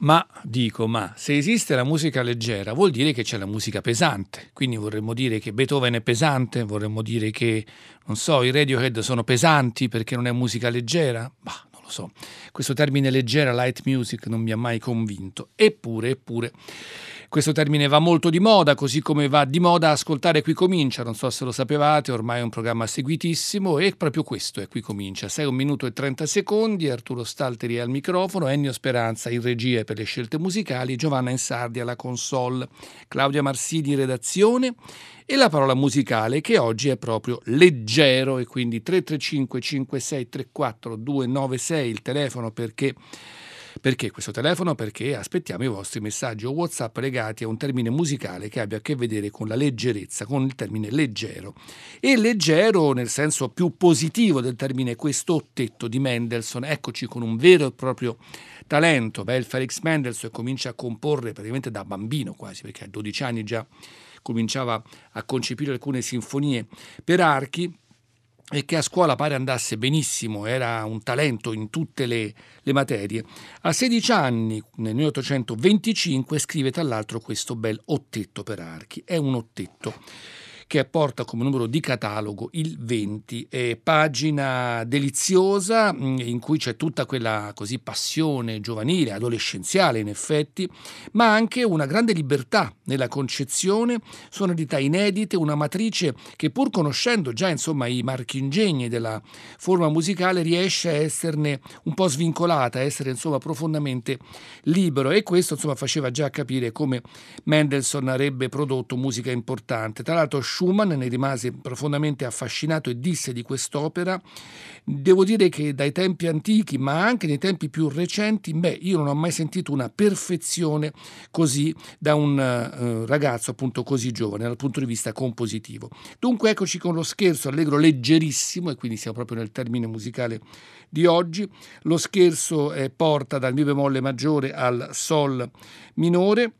Ma dico, ma se esiste la musica leggera vuol dire che c'è la musica pesante, quindi vorremmo dire che Beethoven è pesante, vorremmo dire che, non so, i Radiohead sono pesanti perché non è musica leggera? Bah, non lo so. Questo termine leggera, light music, non mi ha mai convinto. Eppure, eppure. Questo termine va molto di moda, così come va di moda ascoltare Qui Comincia, non so se lo sapevate, ormai è un programma seguitissimo e proprio questo è Qui Comincia. 6 un minuto e 30 secondi, Arturo Stalteri al microfono, Ennio Speranza in regia per le scelte musicali, Giovanna Insardi alla console, Claudia Marsini in redazione e la parola musicale che oggi è proprio leggero e quindi 335 5634 296 il telefono perché perché questo telefono? Perché aspettiamo i vostri messaggi o WhatsApp legati a un termine musicale che abbia a che vedere con la leggerezza, con il termine leggero. E leggero nel senso più positivo del termine questo ottetto di Mendelssohn, eccoci con un vero e proprio talento. Beh, Felix Mendelssohn comincia a comporre praticamente da bambino quasi, perché a 12 anni già cominciava a concepire alcune sinfonie per archi e che a scuola pare andasse benissimo, era un talento in tutte le, le, materie. A 16 anni, nel 1825, scrive tra l'altro questo bel ottetto per archi. È un ottetto che porta come numero di catalogo il 20, è pagina deliziosa mm, in cui c'è tutta quella così passione giovanile, adolescenziale in effetti, ma anche una grande libertà nella concezione, sonorità inedite, una matrice che pur conoscendo già insomma i marchingegni della forma musicale riesce a esserne un po' svincolata, a essere insomma profondamente libero. E questo insomma faceva già capire come Mendelssohn avrebbe prodotto musica importante. Tra l'altro Schumann ne rimase profondamente affascinato e disse di quest'opera, devo dire che dai tempi antichi, ma anche nei tempi più recenti, beh, io non ho mai sentito una perfezione così da un uh, ragazzo appunto così giovane dal punto di vista compositivo. Dunque eccoci con lo scherzo allegro leggerissimo e quindi siamo proprio nel termine musicale di oggi. Lo scherzo eh, porta dal mi bemolle maggiore al sol minore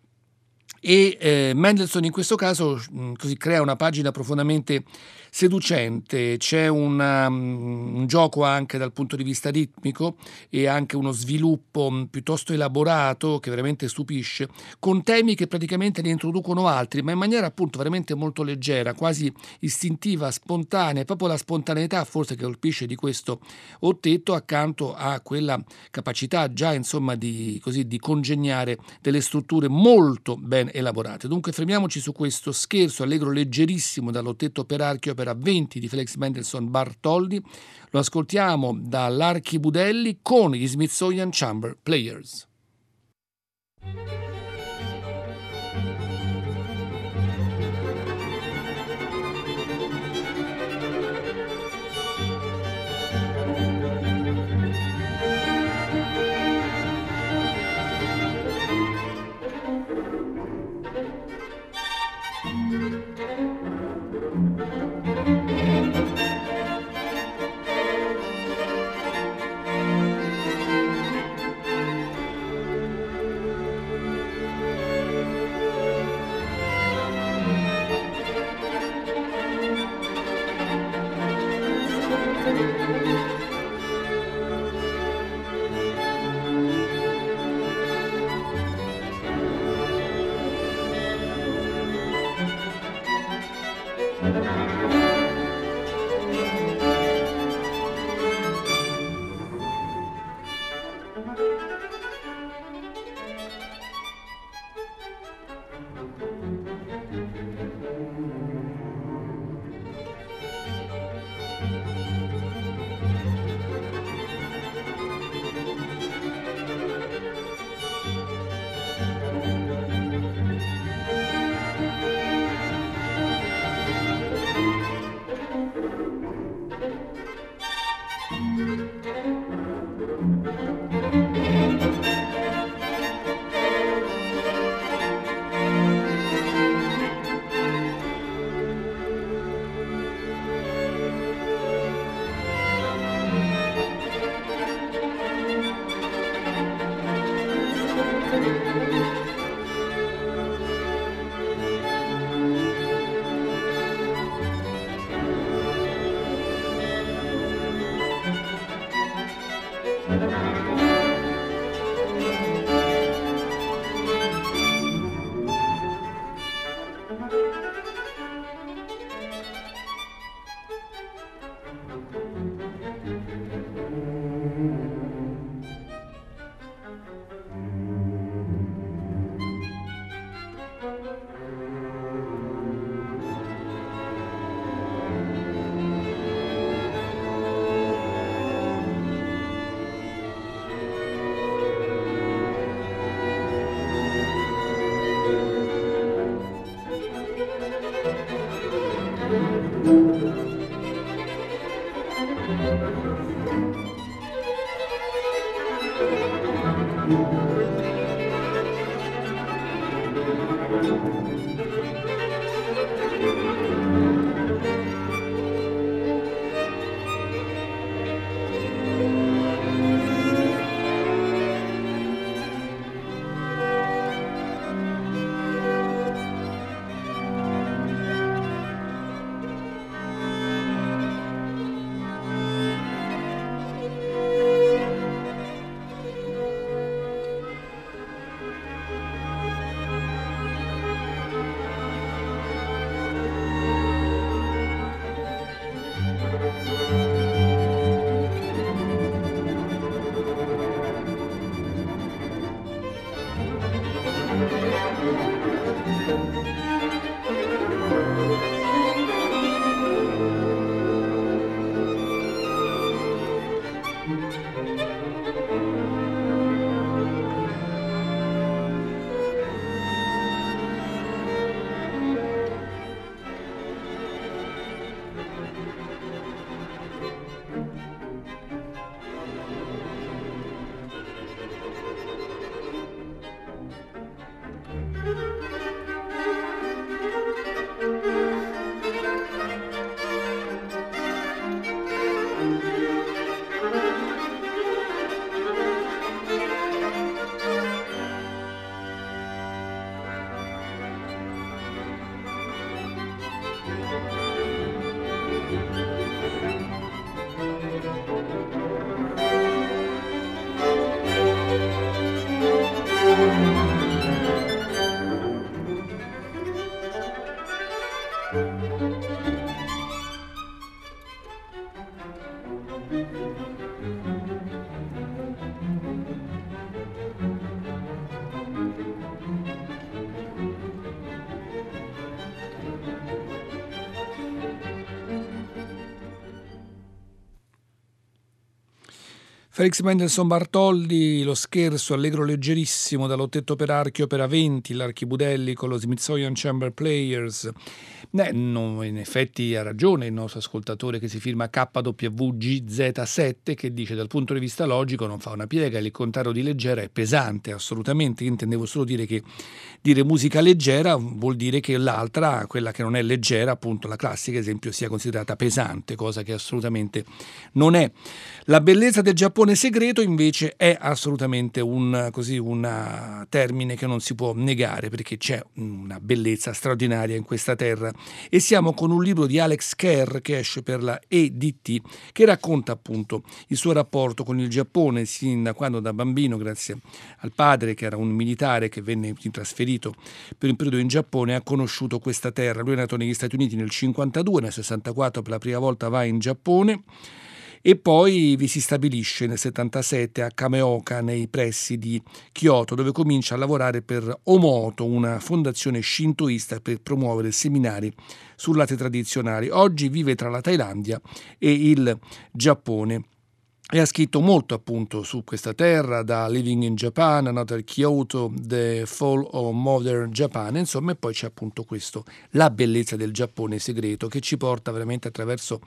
e eh, Mendelssohn in questo caso mh, mm, crea una pagina profondamente seducente, c'è una, um, un gioco anche dal punto di vista ritmico e anche uno sviluppo um, piuttosto elaborato che veramente stupisce, con temi che praticamente ne introducono altri, ma in maniera appunto veramente molto leggera, quasi istintiva, spontanea, proprio la spontaneità forse che colpisce di questo ottetto accanto a quella capacità già insomma di, così, di congegnare delle strutture molto ben elaborate. Dunque fermiamoci su questo scherzo allegro leggerissimo dall'ottetto per archio opera 20 di Felix Mendelssohn Bartoldi. Lo ascoltiamo dall'Archibudelli con gli Smithsonian Chamber Players. Felix Mendelssohn Bartoldi, lo scherzo allegro leggerissimo dall'ottetto per archi opera 20, l'Archibudelli con lo Smithsonian Chamber Players. Eh, no, in effetti ha ragione il nostro ascoltatore che si firma KWGZ7 che dice dal punto di vista logico non fa una piega, il contrario di leggera è pesante, assolutamente. Intendevo solo dire che dire musica leggera vuol dire che l'altra, quella che non è leggera, appunto la classica esempio, sia considerata pesante, cosa che assolutamente non è. La bellezza del Giappone segreto invece è assolutamente un, così, un termine che non si può negare perché c'è una bellezza straordinaria in questa terra e siamo con un libro di Alex Kerr che esce per la EDT che racconta appunto il suo rapporto con il Giappone sin da quando da bambino grazie al padre che era un militare che venne trasferito per un periodo in Giappone ha conosciuto questa terra. Lui è nato negli Stati Uniti nel 52, nel 64 per la prima volta va in Giappone e poi vi si stabilisce nel 77 a Kameoka nei pressi di Kyoto dove comincia a lavorare per Omoto, una fondazione shintoista per promuovere seminari sull'arte tradizionali. Oggi vive tra la Thailandia e il Giappone e ha scritto molto appunto su questa terra, da Living in Japan, Another Kyoto, The Fall of Modern Japan, insomma, e poi c'è appunto questo, la bellezza del Giappone segreto, che ci porta veramente attraverso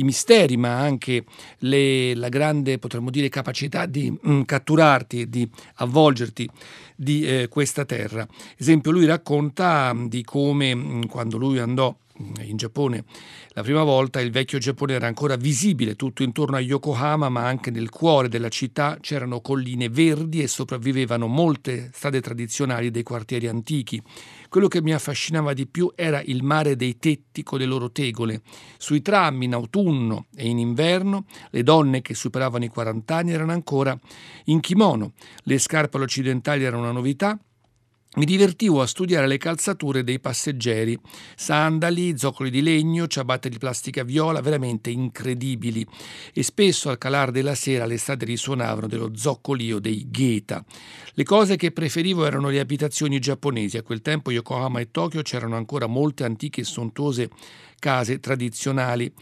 i misteri, ma anche le, la grande, potremmo dire, capacità di mh, mm, catturarti, di avvolgerti di eh, questa terra. Esempio, lui racconta mh, di come mh, mm, quando lui andò mm, in Giappone la prima volta il vecchio Giappone era ancora visibile tutto intorno a Yokohama, ma anche nel cuore della città c'erano colline verdi e sopravvivevano molte strade tradizionali dei quartieri antichi. Quello che mi affascinava di più era il mare dei tetti con le loro tegole. Sui tram in autunno e in inverno le donne che superavano i 40 anni erano ancora in kimono. Le scarpe all'occidentali erano una novità mi divertivo a studiare le calzature dei passeggeri, sandali, zoccoli di legno, ciabatte di plastica viola, veramente incredibili. E spesso al calar della sera le strade risuonavano dello zoccolio dei gheta. Le cose che preferivo erano le abitazioni giapponesi. A quel tempo Yokohama e Tokyo c'erano ancora molte antiche e sontuose case tradizionali.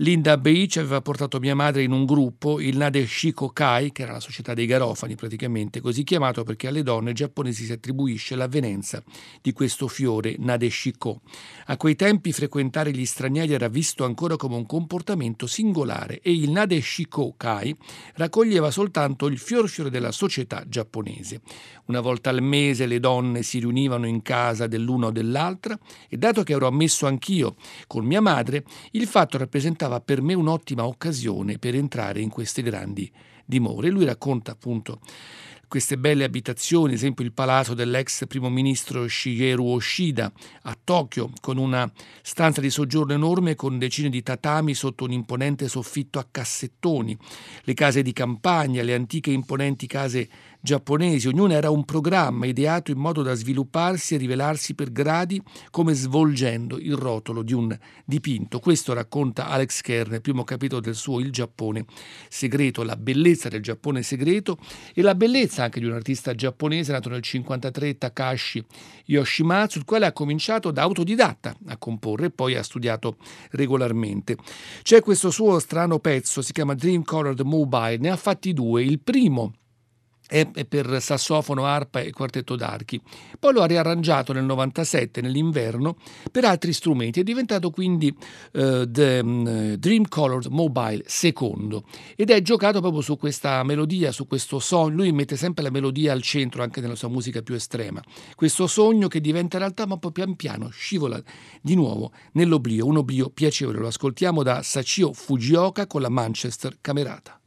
Linda Beach aveva portato mia madre in un gruppo, il Nadeshiko Kai, che era la società dei garofani praticamente, così chiamato perché alle donne giapponesi si attribuisce l'avvenenza di questo fiore Nadeshiko. A quei tempi frequentare gli stranieri era visto ancora come un comportamento singolare e il Nadeshiko Kai raccoglieva soltanto il fior fiore della società giapponese. Una volta al mese le donne si riunivano in casa dell'una o dell'altra e dato che ero ammesso anch'io con mia madre, il fatto rappresentava per me un'ottima occasione per entrare in queste grandi dimore. Lui racconta appunto queste belle abitazioni, ad esempio il palazzo dell'ex primo ministro Shigeru Oshida a Tokyo, con una stanza di soggiorno enorme con decine di tatami sotto un imponente soffitto a cassettoni, le case di campagna, le antiche imponenti case giapponesi, ognuna era un programma ideato in modo da svilupparsi e rivelarsi per gradi come svolgendo il rotolo di un dipinto. Questo racconta Alex Kern nel primo capitolo del suo Il Giappone segreto, la bellezza del Giappone segreto e la bellezza anche di un artista giapponese nato nel 1953, Takashi Yoshimatsu, il quale ha cominciato da autodidatta a comporre e poi ha studiato regolarmente. C'è questo suo strano pezzo, si chiama Dream Colored Mobile, ne ha fatti due. Il primo e per sassofono, arpa e quartetto d'archi. Poi lo ha riarrangiato nel 97, nell'inverno, per altri strumenti. È diventato quindi uh, The um, Dream Colored Mobile secondo ed è giocato proprio su questa melodia, su questo sogno. Lui mette sempre la melodia al centro anche nella sua musica più estrema. Questo sogno che diventa realtà, ma poi pian piano scivola di nuovo nell'oblio. Un oblio piacevole. Lo ascoltiamo da Sachio Fujioka con la Manchester Camerata.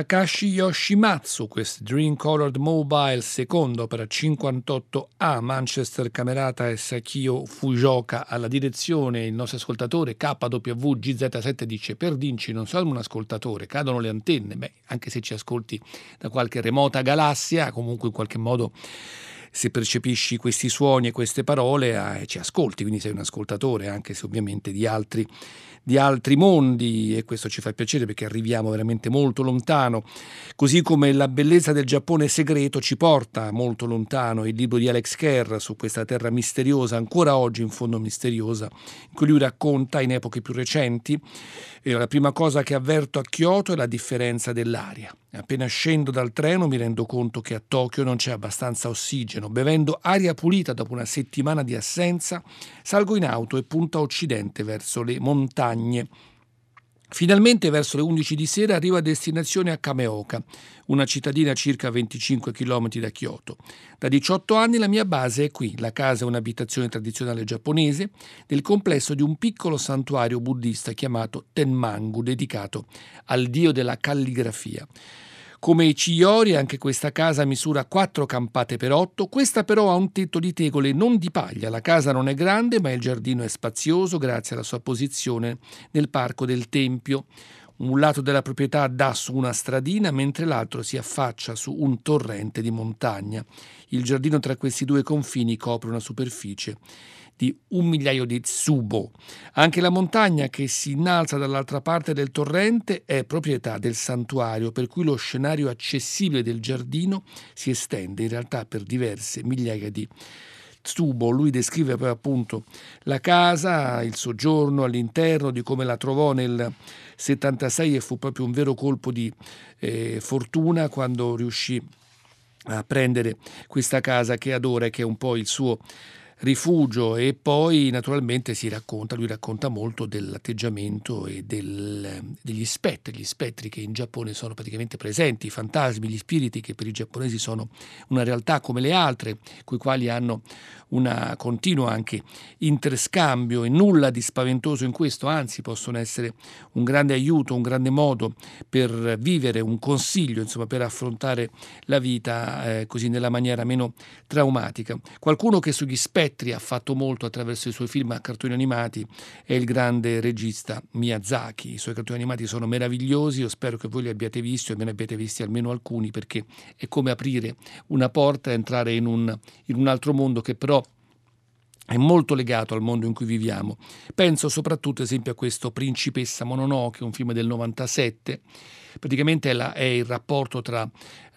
Takashi Yoshimatsu, questo Dream Colored Mobile, secondo opera 58A, Manchester Camerata e Sakio Fujioka alla direzione, il nostro ascoltatore KW GZ7 dice per Dinci non sono un ascoltatore, cadono le antenne, beh anche se ci ascolti da qualche remota galassia, comunque in qualche modo se percepisci questi suoni e queste parole eh, ci ascolti, quindi sei un ascoltatore anche se ovviamente di altri di altri mondi e questo ci fa piacere perché arriviamo veramente molto lontano, così come la bellezza del Giappone segreto ci porta molto lontano, il libro di Alex Kerr su questa terra misteriosa, ancora oggi in fondo misteriosa, in cui lui racconta in epoche più recenti, eh, la prima cosa che avverto a Kyoto è la differenza dell'aria. Appena scendo dal treno mi rendo conto che a Tokyo non c'è abbastanza ossigeno. Bevendo aria pulita dopo una settimana di assenza, salgo in auto e punto a occidente verso le montagne. Finalmente verso le 11 di sera arrivo a destinazione a Kameoka, una cittadina a circa 25 km da Kyoto. Da 18 anni la mia base è qui, la casa è un'abitazione tradizionale giapponese del complesso di un piccolo santuario buddista chiamato Tenmangu, dedicato al dio della calligrafia. Come i cigliori, anche questa casa misura 4 campate per 8, questa però ha un tetto di tegole non di paglia. La casa non è grande, ma il giardino è spazioso grazie alla sua posizione nel parco del Tempio. Un lato della proprietà dà su una stradina, mentre l'altro si affaccia su un torrente di montagna. Il giardino tra questi due confini copre una superficie di un migliaio di tsubo. Anche la montagna che si innalza dall'altra parte del torrente è proprietà del santuario, per cui lo scenario accessibile del giardino si estende in realtà per diverse migliaia di Tsubo. Lui descrive poi appunto la casa, il soggiorno all'interno, di come la trovò nel 76 e fu proprio un vero colpo di eh, fortuna quando riuscì a prendere questa casa che adora e che è un po' il suo rifugio e poi naturalmente si racconta, lui racconta molto dell'atteggiamento e del, degli spettri, gli spettri che in Giappone sono praticamente presenti, i fantasmi, gli spiriti che per i giapponesi sono una realtà come le altre, coi quali hanno un continuo anche interscambio e nulla di spaventoso in questo, anzi possono essere un grande aiuto, un grande modo per vivere, un consiglio, insomma, per affrontare la vita eh, così nella maniera meno traumatica. Qualcuno che sugli spettri ha fatto molto attraverso i suoi film a cartoni animati è il grande regista Miyazaki. I suoi cartoni animati sono meravigliosi, io spero che voi li abbiate visti o me ne abbiate visti almeno alcuni perché è come aprire una porta e entrare in un, in un altro mondo che però è molto legato al mondo in cui viviamo. Penso soprattutto, ad esempio, a questo Principessa Mononoke, un film del 97. Praticamente è, la, è il rapporto tra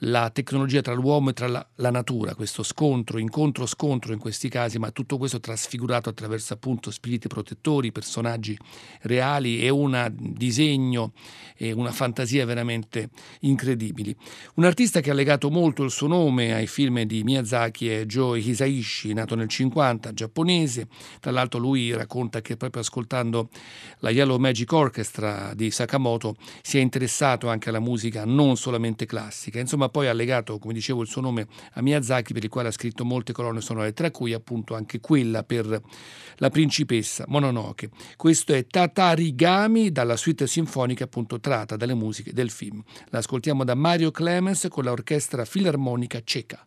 la tecnologia tra l'uomo e tra la, la natura, questo scontro, incontro-scontro in questi casi, ma tutto questo trasfigurato attraverso appunto spiriti protettori, personaggi reali e un disegno e una fantasia veramente incredibili. Un artista che ha legato molto il suo nome ai film di Miyazaki è Joe Hisaishi, nato nel 50, giapponese. Tra l'altro lui racconta che proprio ascoltando la Yellow Magic Orchestra di Sakamoto si è interessato anche alla musica non solamente classica. Insomma, poi ha legato, come dicevo, il suo nome a Miyazaki, per il quale ha scritto molte colonne sonore, tra cui appunto anche quella per la principessa Mononoke. Questo è Tatarigami dalla suite sinfonica appunto tratta dalle musiche del film. L'ascoltiamo da Mario Clemens con l'orchestra filarmonica ceca.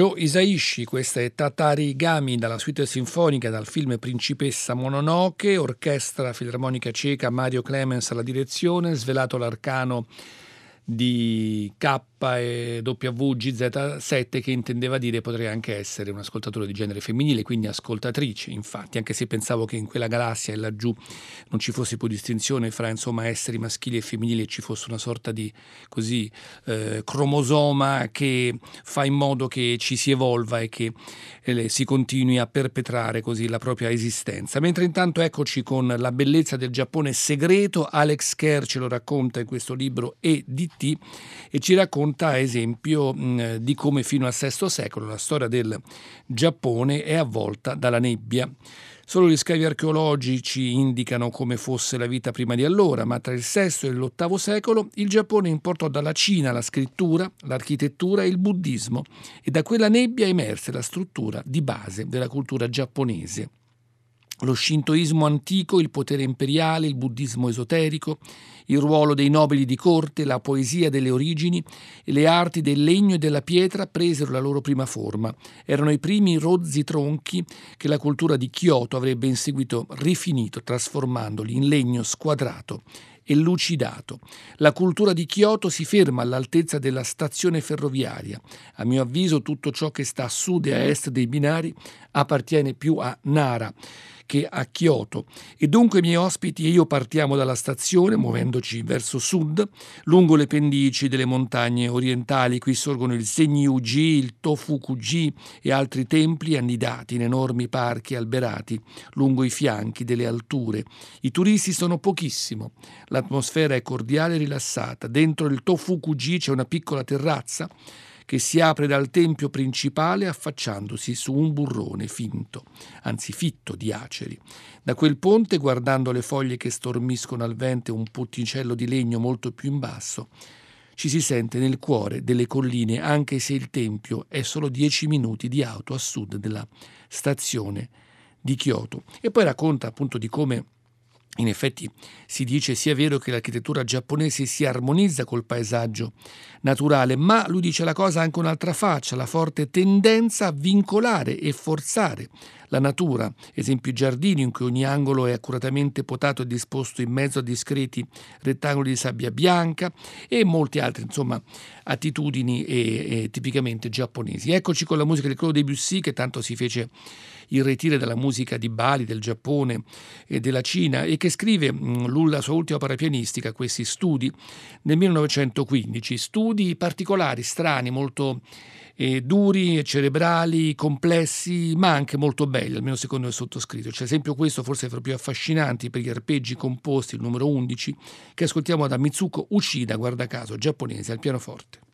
Joe Isaishi, questa è Tatari Gami dalla suite sinfonica dal film Principessa Mononoke, orchestra filarmonica ceca Mario Clemens alla direzione, svelato l'arcano di K e WGZ7 che intendeva dire potrei anche essere un ascoltatore di genere femminile, quindi ascoltatrice, infatti, anche se pensavo che in quella galassia e laggiù non ci fosse più distinzione fra insomma esseri maschili e femminili e ci fosse una sorta di così eh, cromosoma che fa in modo che ci si evolva e che eh, si continui a perpetrare così la propria esistenza. Mentre intanto eccoci con la bellezza del Giappone segreto, Alex Kerr ce lo racconta in questo libro EDT e ci racconta racconta esempio mh, di come fino al VI secolo la storia del Giappone è avvolta dalla nebbia. Solo gli scavi archeologici indicano come fosse la vita prima di allora, ma tra il VI e l'VIII secolo il Giappone importò dalla Cina la scrittura, l'architettura e il buddismo e da quella nebbia emerse la struttura di base della cultura giapponese. Lo shintoismo antico, il potere imperiale, il buddismo esoterico, il ruolo dei nobili di corte, la poesia delle origini e le arti del legno e della pietra presero la loro prima forma. Erano i primi rozzi tronchi che la cultura di Kyoto avrebbe in seguito rifinito, trasformandoli in legno squadrato e lucidato. La cultura di Kyoto si ferma all'altezza della stazione ferroviaria. A mio avviso tutto ciò che sta a sud e a est dei binari appartiene più a Nara che a Kyoto. E dunque i miei ospiti e io partiamo dalla stazione muovendoci verso sud, lungo le pendici delle montagne orientali, qui sorgono il Senyu-ji, il Tofuku-ji e altri templi annidati in enormi parchi alberati lungo i fianchi delle alture. I turisti sono pochissimo, l'atmosfera è cordiale e rilassata, dentro il Tofuku-ji c'è una piccola terrazza che si apre dal tempio principale affacciandosi su un burrone finto, anzi fitto di aceri. Da quel ponte, guardando le foglie che stormiscono al vento un potticello di legno molto più in basso, ci si sente nel cuore delle colline, anche se il tempio è solo dieci minuti di auto a sud della stazione di Kyoto. E poi racconta appunto di come in effetti si dice sia vero che l'architettura giapponese si armonizza col paesaggio naturale, ma lui dice la cosa ha anche un'altra faccia, la forte tendenza a vincolare e forzare la natura, esempio i giardini in cui ogni angolo è accuratamente potato e disposto in mezzo a discreti rettangoli di sabbia bianca e molte altre, insomma, attitudini e, e tipicamente giapponesi. Eccoci con la musica di Claude Debussy che tanto si fece irretire dalla musica di Bali, del Giappone e della Cina e che scrive mm, la sua ultima opera pianistica, questi studi, nel 1915, studi particolari, strani, molto eh, duri, cerebrali, complessi, ma anche molto belli, almeno secondo il sottoscritto. C'è esempio questo forse fra i più affascinanti per gli arpeggi composti, il numero 11, che ascoltiamo da Mitsuko Uchida, guarda caso, giapponese, al pianoforte.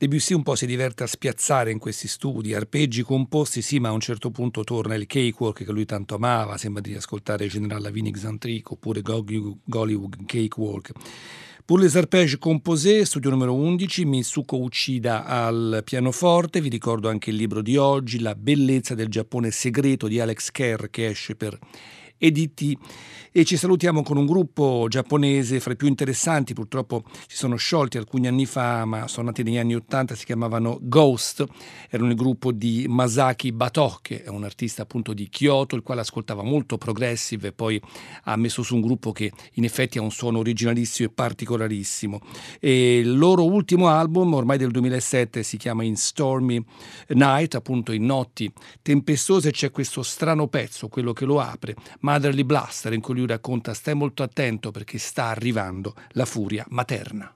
Debussy un po' si diverte a spiazzare in questi studi, arpeggi composti sì, ma a un certo punto torna il cakewalk che lui tanto amava, sembra di ascoltare General Lavigne Xantric oppure Gollywood Cakewalk. Pour les arpèges composés, studio numero 11, Mitsuko Uchida al pianoforte, vi ricordo anche il libro di oggi, La bellezza del Giappone segreto di Alex Kerr che esce per EDT e ci salutiamo con un gruppo giapponese fra i più interessanti, purtroppo si sono sciolti alcuni anni fa, ma sono nati negli anni Ottanta, si chiamavano Ghost, erano il gruppo di Masaki Bato, che è un artista appunto di Kyoto, il quale ascoltava molto progressive e poi ha messo su un gruppo che in effetti ha un suono originalissimo e particolarissimo. E il loro ultimo album, ormai del 2007, si chiama In Stormy Night, appunto in notti tempestose, c'è questo strano pezzo, quello che lo apre, Motherly Blaster, in cui lui racconta stai molto attento perché sta arrivando la furia materna.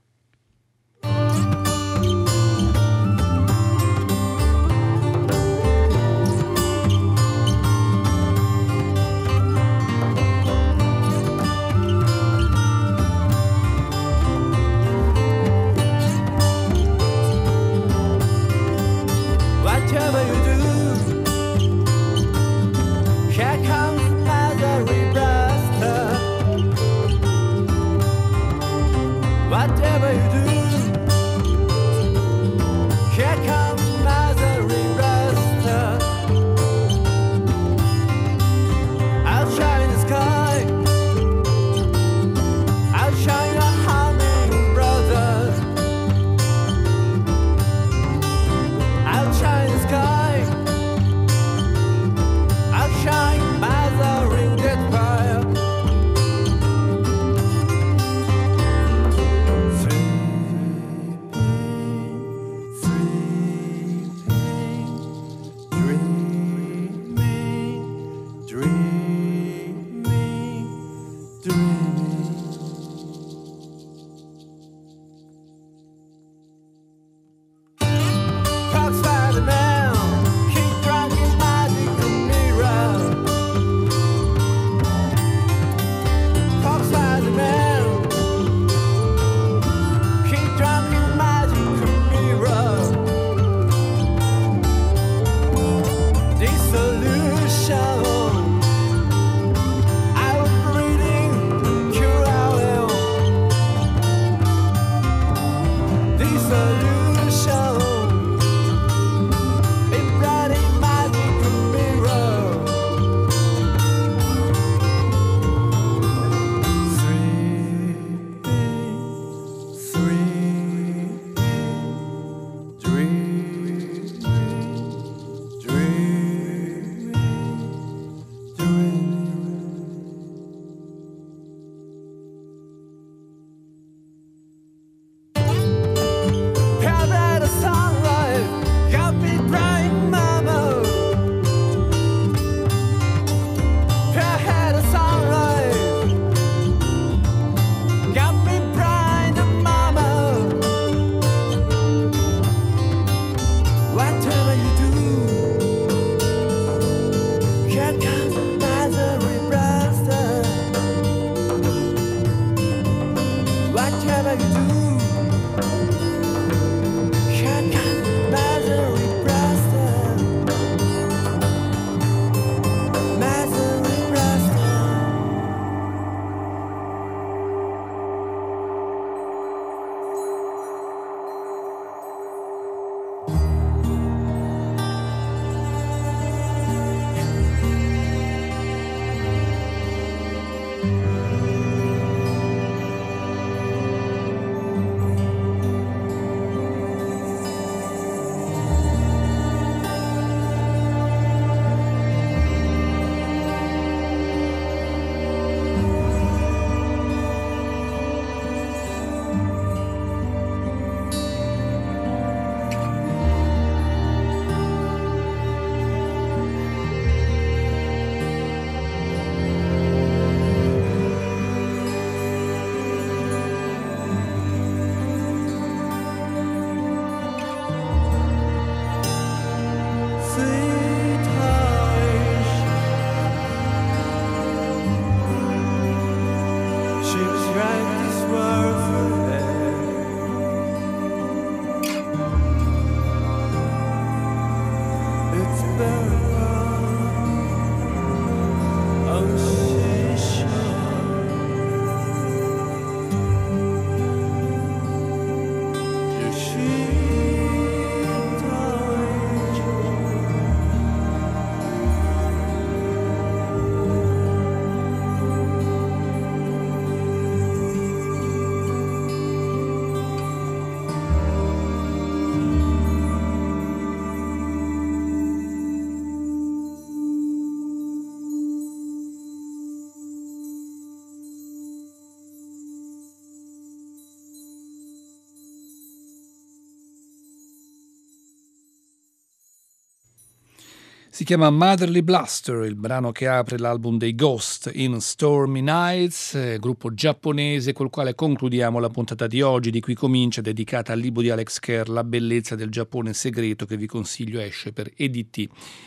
Si chiama Motherly Blaster, il brano che apre l'album dei Ghost in Stormy Nights, eh, gruppo giapponese col quale concludiamo la puntata di oggi, di cui comincia, dedicata al libro di Alex Kerr, La bellezza del Giappone segreto, che vi consiglio esce per EDT.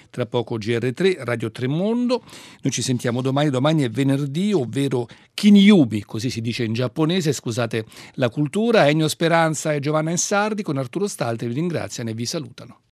Tra poco GR3, Radio Tremondo. Noi ci sentiamo domani, domani è venerdì, ovvero Kinyubi, così si dice in giapponese, scusate la cultura. Ennio Speranza e Giovanna Ensardi con Arturo Stalti vi ringraziano e vi salutano.